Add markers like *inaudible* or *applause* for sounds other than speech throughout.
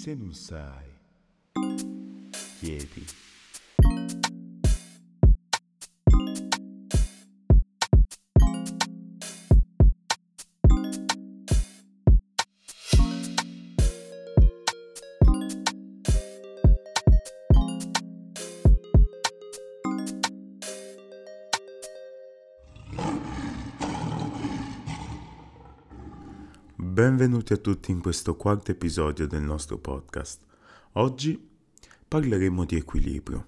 Se non sai, chiedi. Benvenuti a tutti in questo quarto episodio del nostro podcast. Oggi parleremo di equilibrio,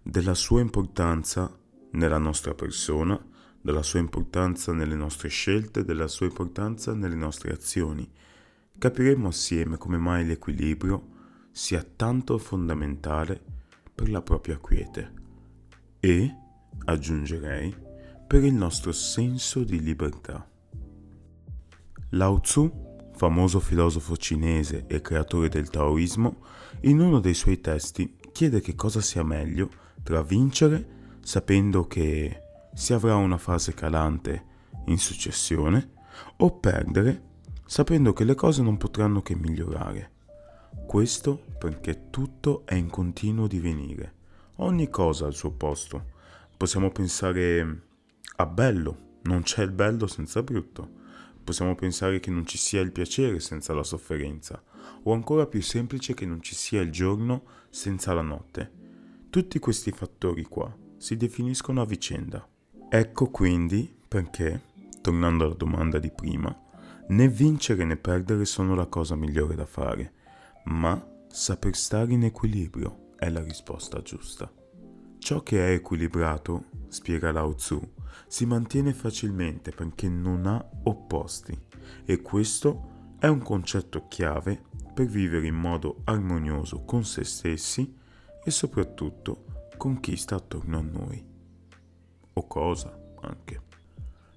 della sua importanza nella nostra persona, della sua importanza nelle nostre scelte, della sua importanza nelle nostre azioni. Capiremo assieme come mai l'equilibrio sia tanto fondamentale per la propria quiete e, aggiungerei, per il nostro senso di libertà. Lao Tzu, famoso filosofo cinese e creatore del taoismo, in uno dei suoi testi chiede che cosa sia meglio tra vincere sapendo che si avrà una fase calante in successione o perdere sapendo che le cose non potranno che migliorare. Questo perché tutto è in continuo divenire, ogni cosa al suo posto. Possiamo pensare a bello, non c'è il bello senza brutto Possiamo pensare che non ci sia il piacere senza la sofferenza, o ancora più semplice che non ci sia il giorno senza la notte. Tutti questi fattori qua si definiscono a vicenda. Ecco quindi perché, tornando alla domanda di prima, né vincere né perdere sono la cosa migliore da fare, ma saper stare in equilibrio è la risposta giusta. Ciò che è equilibrato, spiega Lao Tzu, si mantiene facilmente perché non ha opposti e questo è un concetto chiave per vivere in modo armonioso con se stessi e soprattutto con chi sta attorno a noi. O cosa anche.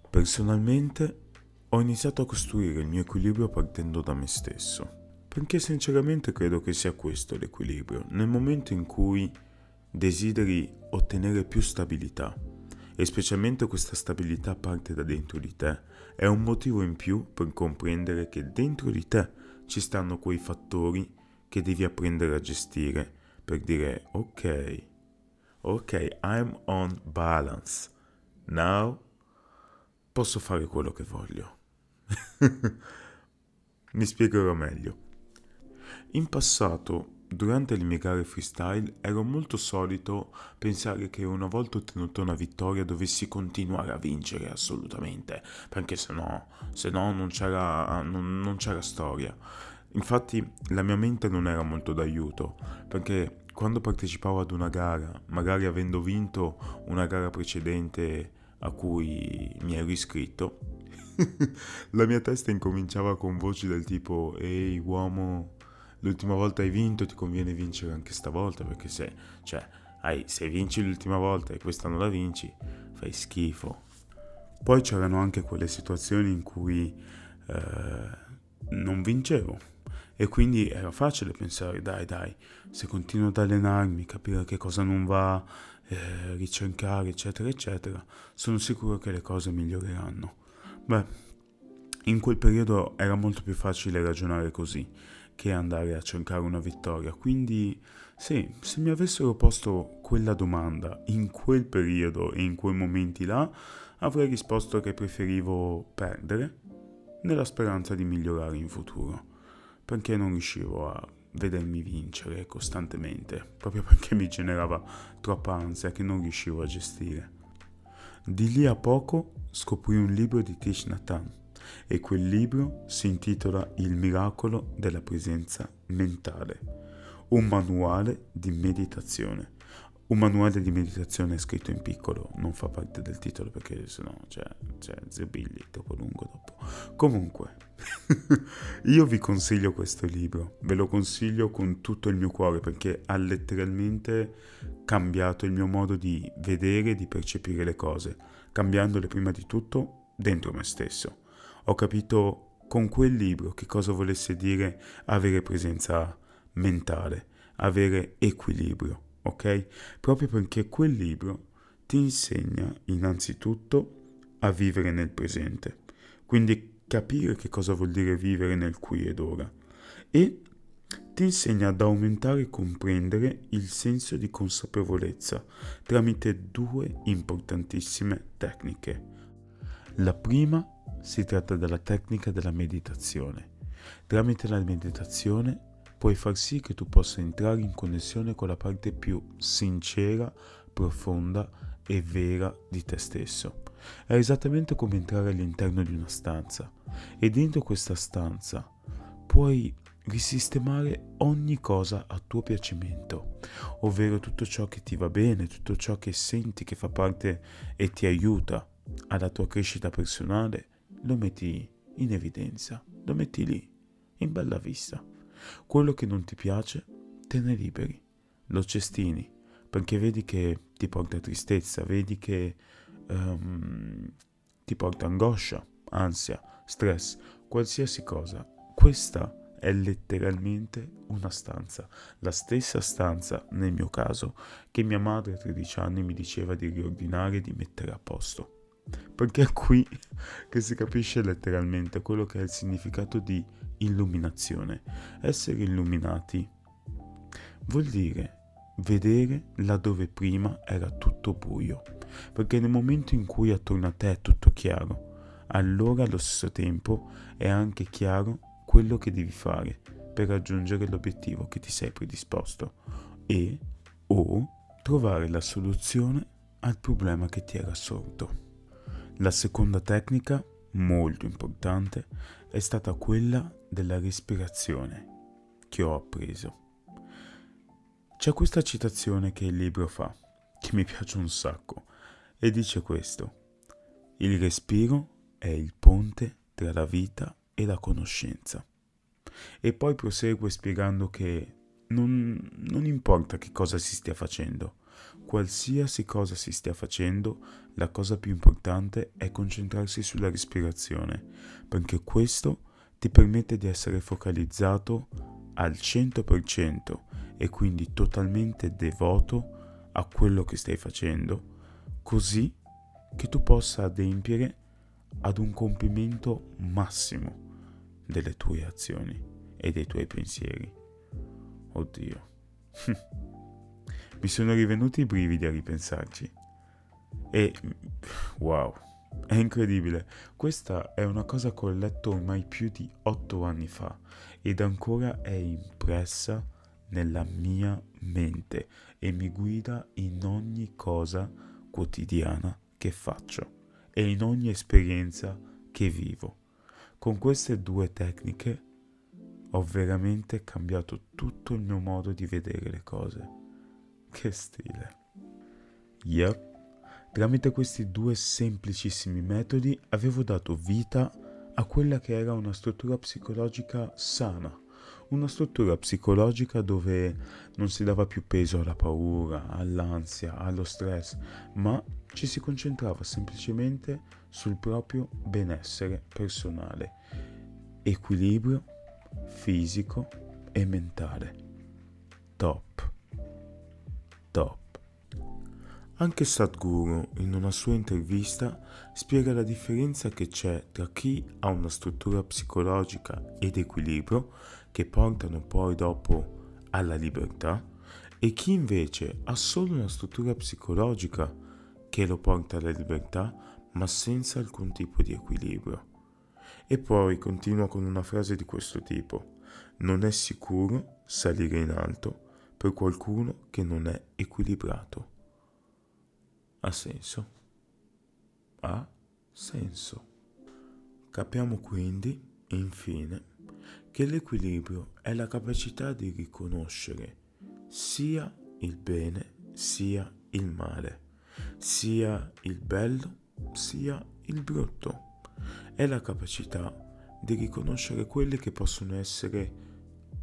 Personalmente ho iniziato a costruire il mio equilibrio partendo da me stesso, perché sinceramente credo che sia questo l'equilibrio, nel momento in cui desideri ottenere più stabilità e specialmente questa stabilità parte da dentro di te, è un motivo in più per comprendere che dentro di te ci stanno quei fattori che devi apprendere a gestire per dire ok, ok, I'm on balance, now posso fare quello che voglio. *laughs* Mi spiegherò meglio. In passato Durante le mie gare freestyle ero molto solito pensare che una volta ottenuta una vittoria dovessi continuare a vincere assolutamente, perché se no, se no non, c'era, non, non c'era storia. Infatti la mia mente non era molto d'aiuto, perché quando partecipavo ad una gara, magari avendo vinto una gara precedente a cui mi ero iscritto, *laughs* la mia testa incominciava con voci del tipo Ehi uomo, l'ultima volta hai vinto, ti conviene vincere anche stavolta, perché se, cioè, hai, se vinci l'ultima volta e questa non la vinci, fai schifo. Poi c'erano anche quelle situazioni in cui eh, non vincevo e quindi era facile pensare, dai dai, se continuo ad allenarmi, capire che cosa non va, eh, ricercare, eccetera, eccetera, sono sicuro che le cose miglioreranno. Beh, in quel periodo era molto più facile ragionare così che andare a cercare una vittoria. Quindi sì, se mi avessero posto quella domanda in quel periodo e in quei momenti là, avrei risposto che preferivo perdere nella speranza di migliorare in futuro, perché non riuscivo a vedermi vincere costantemente, proprio perché mi generava troppa ansia che non riuscivo a gestire. Di lì a poco scoprì un libro di Tish Nathan e quel libro si intitola Il miracolo della presenza mentale, un manuale di meditazione. Un manuale di meditazione scritto in piccolo, non fa parte del titolo perché sennò c'è, c'è Zebilli troppo lungo dopo. Comunque, *laughs* io vi consiglio questo libro, ve lo consiglio con tutto il mio cuore perché ha letteralmente cambiato il mio modo di vedere e di percepire le cose, cambiandole prima di tutto dentro me stesso ho capito con quel libro che cosa volesse dire avere presenza mentale, avere equilibrio, ok? Proprio perché quel libro ti insegna innanzitutto a vivere nel presente, quindi capire che cosa vuol dire vivere nel qui ed ora e ti insegna ad aumentare e comprendere il senso di consapevolezza tramite due importantissime tecniche. La prima si tratta della tecnica della meditazione. Tramite la meditazione puoi far sì che tu possa entrare in connessione con la parte più sincera, profonda e vera di te stesso. È esattamente come entrare all'interno di una stanza e dentro questa stanza puoi risistemare ogni cosa a tuo piacimento, ovvero tutto ciò che ti va bene, tutto ciò che senti che fa parte e ti aiuta alla tua crescita personale, lo metti in evidenza, lo metti lì, in bella vista. Quello che non ti piace, te ne liberi, lo cestini, perché vedi che ti porta tristezza, vedi che um, ti porta angoscia, ansia, stress, qualsiasi cosa. Questa è letteralmente una stanza, la stessa stanza, nel mio caso, che mia madre a 13 anni mi diceva di riordinare e di mettere a posto. Perché è qui che si capisce letteralmente quello che è il significato di illuminazione. Essere illuminati vuol dire vedere laddove prima era tutto buio, perché nel momento in cui attorno a te è tutto chiaro, allora allo stesso tempo è anche chiaro quello che devi fare per raggiungere l'obiettivo che ti sei predisposto e o trovare la soluzione al problema che ti era sorto. La seconda tecnica, molto importante, è stata quella della respirazione che ho appreso. C'è questa citazione che il libro fa, che mi piace un sacco, e dice questo. Il respiro è il ponte tra la vita e la conoscenza. E poi prosegue spiegando che non, non importa che cosa si stia facendo, qualsiasi cosa si stia facendo, la cosa più importante è concentrarsi sulla respirazione, perché questo ti permette di essere focalizzato al 100% e quindi totalmente devoto a quello che stai facendo, così che tu possa adempiere ad un compimento massimo delle tue azioni e dei tuoi pensieri. Oddio. *laughs* Mi sono rivenuti i brividi a ripensarci. E wow, è incredibile. Questa è una cosa che ho letto ormai più di otto anni fa ed ancora è impressa nella mia mente e mi guida in ogni cosa quotidiana che faccio e in ogni esperienza che vivo. Con queste due tecniche ho veramente cambiato tutto il mio modo di vedere le cose. Che stile. Yep. Tramite questi due semplicissimi metodi avevo dato vita a quella che era una struttura psicologica sana, una struttura psicologica dove non si dava più peso alla paura, all'ansia, allo stress, ma ci si concentrava semplicemente sul proprio benessere personale, equilibrio fisico e mentale. Top. Anche Sadhguru in una sua intervista spiega la differenza che c'è tra chi ha una struttura psicologica ed equilibrio che portano poi dopo alla libertà e chi invece ha solo una struttura psicologica che lo porta alla libertà ma senza alcun tipo di equilibrio. E poi continua con una frase di questo tipo. Non è sicuro salire in alto per qualcuno che non è equilibrato. Ha senso? Ha senso. Capiamo quindi, infine, che l'equilibrio è la capacità di riconoscere sia il bene sia il male, sia il bello sia il brutto è la capacità di riconoscere quelli che possono essere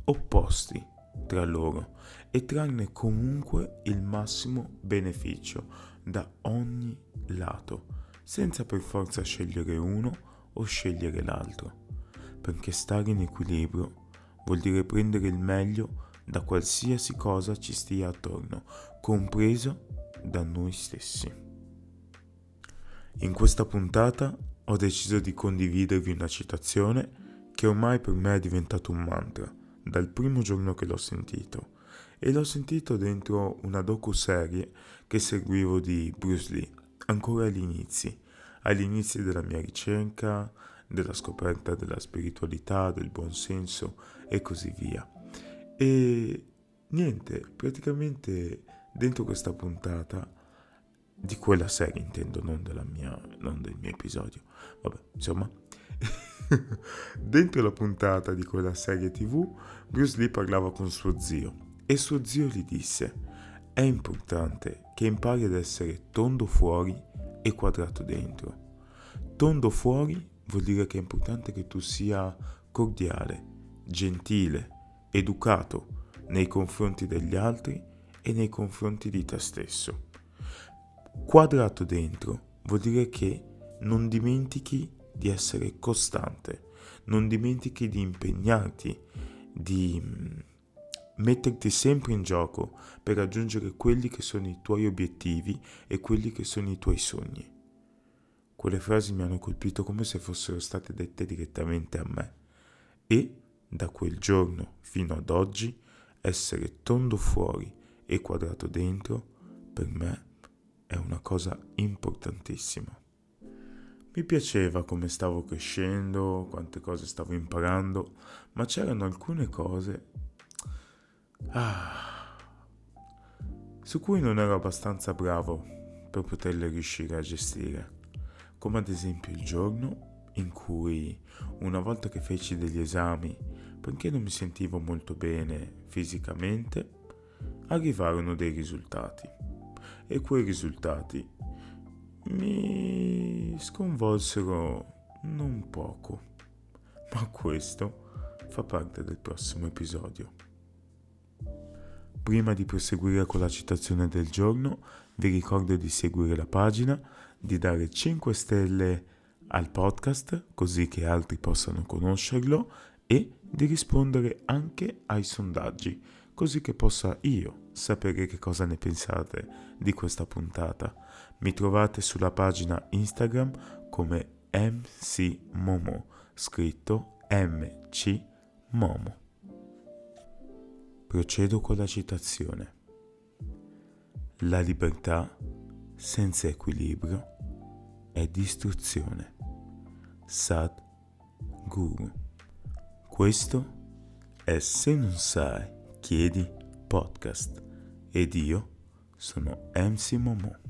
opposti tra loro e trarne comunque il massimo beneficio da ogni lato, senza per forza scegliere uno o scegliere l'altro, perché stare in equilibrio vuol dire prendere il meglio da qualsiasi cosa ci stia attorno, compreso da noi stessi. In questa puntata ho deciso di condividervi una citazione che ormai per me è diventato un mantra, dal primo giorno che l'ho sentito e l'ho sentito dentro una docu-serie che seguivo di Bruce Lee, ancora agli inizi, agli inizi della mia ricerca, della scoperta della spiritualità, del buonsenso e così via. E niente, praticamente dentro questa puntata di quella serie intendo, non, mia, non del mio episodio. Vabbè, insomma, *laughs* dentro la puntata di quella serie tv, Bruce Lee parlava con suo zio e suo zio gli disse, è importante che impari ad essere tondo fuori e quadrato dentro. Tondo fuori vuol dire che è importante che tu sia cordiale, gentile, educato nei confronti degli altri e nei confronti di te stesso. Quadrato dentro vuol dire che non dimentichi di essere costante, non dimentichi di impegnarti, di mm, metterti sempre in gioco per raggiungere quelli che sono i tuoi obiettivi e quelli che sono i tuoi sogni. Quelle frasi mi hanno colpito come se fossero state dette direttamente a me e da quel giorno fino ad oggi essere tondo fuori e quadrato dentro per me è una cosa importantissima. Mi piaceva come stavo crescendo, quante cose stavo imparando, ma c'erano alcune cose ah, su cui non ero abbastanza bravo per poterle riuscire a gestire, come ad esempio il giorno in cui una volta che feci degli esami, perché non mi sentivo molto bene fisicamente, arrivarono dei risultati. E quei risultati mi sconvolsero non poco, ma questo fa parte del prossimo episodio. Prima di proseguire con la citazione del giorno, vi ricordo di seguire la pagina, di dare 5 stelle al podcast così che altri possano conoscerlo e di rispondere anche ai sondaggi così che possa io sapere che cosa ne pensate di questa puntata. Mi trovate sulla pagina Instagram come MC Momo, scritto MC Momo. Procedo con la citazione. La libertà senza equilibrio è distruzione. Sad Guru. Questo è Se non sai, chiedi podcast ed io sono MC Momo.